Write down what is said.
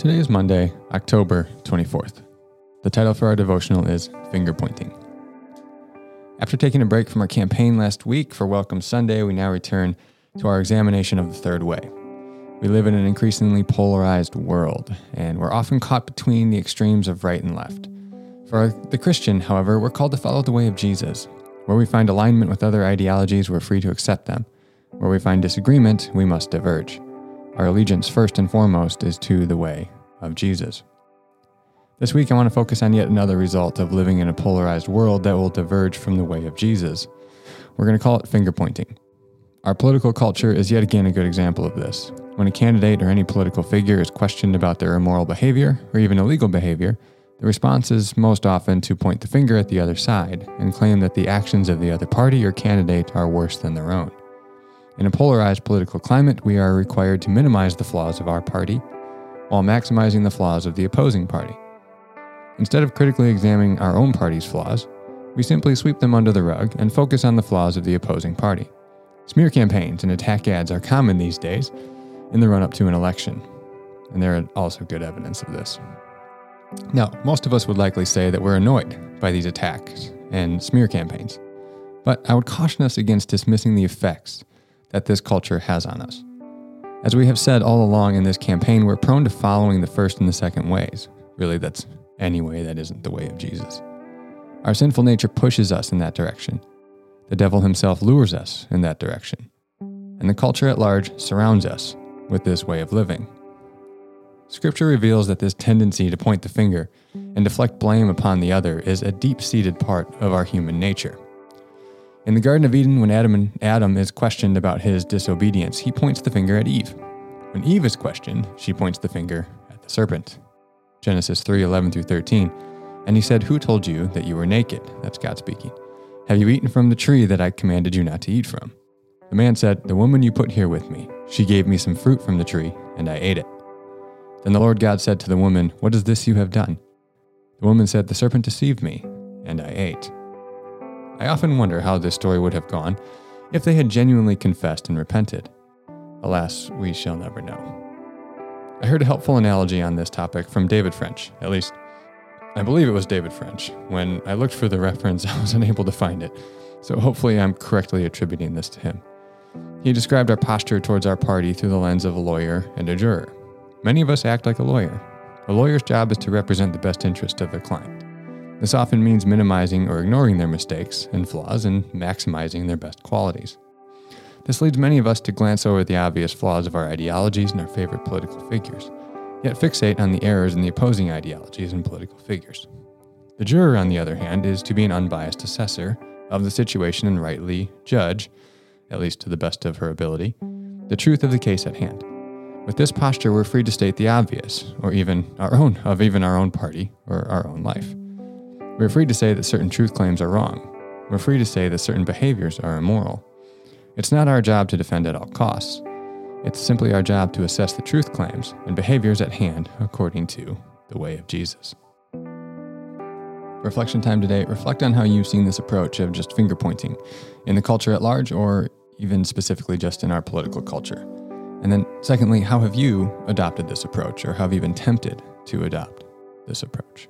Today is Monday, October 24th. The title for our devotional is Finger Pointing. After taking a break from our campaign last week for Welcome Sunday, we now return to our examination of the third way. We live in an increasingly polarized world, and we're often caught between the extremes of right and left. For the Christian, however, we're called to follow the way of Jesus. Where we find alignment with other ideologies, we're free to accept them. Where we find disagreement, we must diverge. Our allegiance, first and foremost, is to the way of Jesus. This week, I want to focus on yet another result of living in a polarized world that will diverge from the way of Jesus. We're going to call it finger pointing. Our political culture is yet again a good example of this. When a candidate or any political figure is questioned about their immoral behavior or even illegal behavior, the response is most often to point the finger at the other side and claim that the actions of the other party or candidate are worse than their own. In a polarized political climate, we are required to minimize the flaws of our party while maximizing the flaws of the opposing party. Instead of critically examining our own party's flaws, we simply sweep them under the rug and focus on the flaws of the opposing party. Smear campaigns and attack ads are common these days in the run up to an election, and there are also good evidence of this. Now, most of us would likely say that we're annoyed by these attacks and smear campaigns, but I would caution us against dismissing the effects that this culture has on us. As we have said all along in this campaign, we're prone to following the first and the second ways. Really, that's any way that isn't the way of Jesus. Our sinful nature pushes us in that direction. The devil himself lures us in that direction. And the culture at large surrounds us with this way of living. Scripture reveals that this tendency to point the finger and deflect blame upon the other is a deep seated part of our human nature. In the Garden of Eden, when Adam, and Adam is questioned about his disobedience, he points the finger at Eve. When Eve is questioned, she points the finger at the serpent. Genesis 3 11 through 13. And he said, Who told you that you were naked? That's God speaking. Have you eaten from the tree that I commanded you not to eat from? The man said, The woman you put here with me, she gave me some fruit from the tree, and I ate it. Then the Lord God said to the woman, What is this you have done? The woman said, The serpent deceived me, and I ate. I often wonder how this story would have gone if they had genuinely confessed and repented. Alas, we shall never know. I heard a helpful analogy on this topic from David French, at least I believe it was David French. When I looked for the reference, I was unable to find it, so hopefully I'm correctly attributing this to him. He described our posture towards our party through the lens of a lawyer and a juror. Many of us act like a lawyer. A lawyer's job is to represent the best interest of their client. This often means minimizing or ignoring their mistakes and flaws and maximizing their best qualities. This leads many of us to glance over the obvious flaws of our ideologies and our favorite political figures, yet fixate on the errors in the opposing ideologies and political figures. The juror, on the other hand, is to be an unbiased assessor of the situation and rightly judge, at least to the best of her ability, the truth of the case at hand. With this posture, we're free to state the obvious, or even our own, of even our own party or our own life. We're free to say that certain truth claims are wrong. We're free to say that certain behaviors are immoral. It's not our job to defend at all costs. It's simply our job to assess the truth claims and behaviors at hand according to the way of Jesus. Reflection time today reflect on how you've seen this approach of just finger pointing in the culture at large or even specifically just in our political culture. And then, secondly, how have you adopted this approach or have you been tempted to adopt this approach?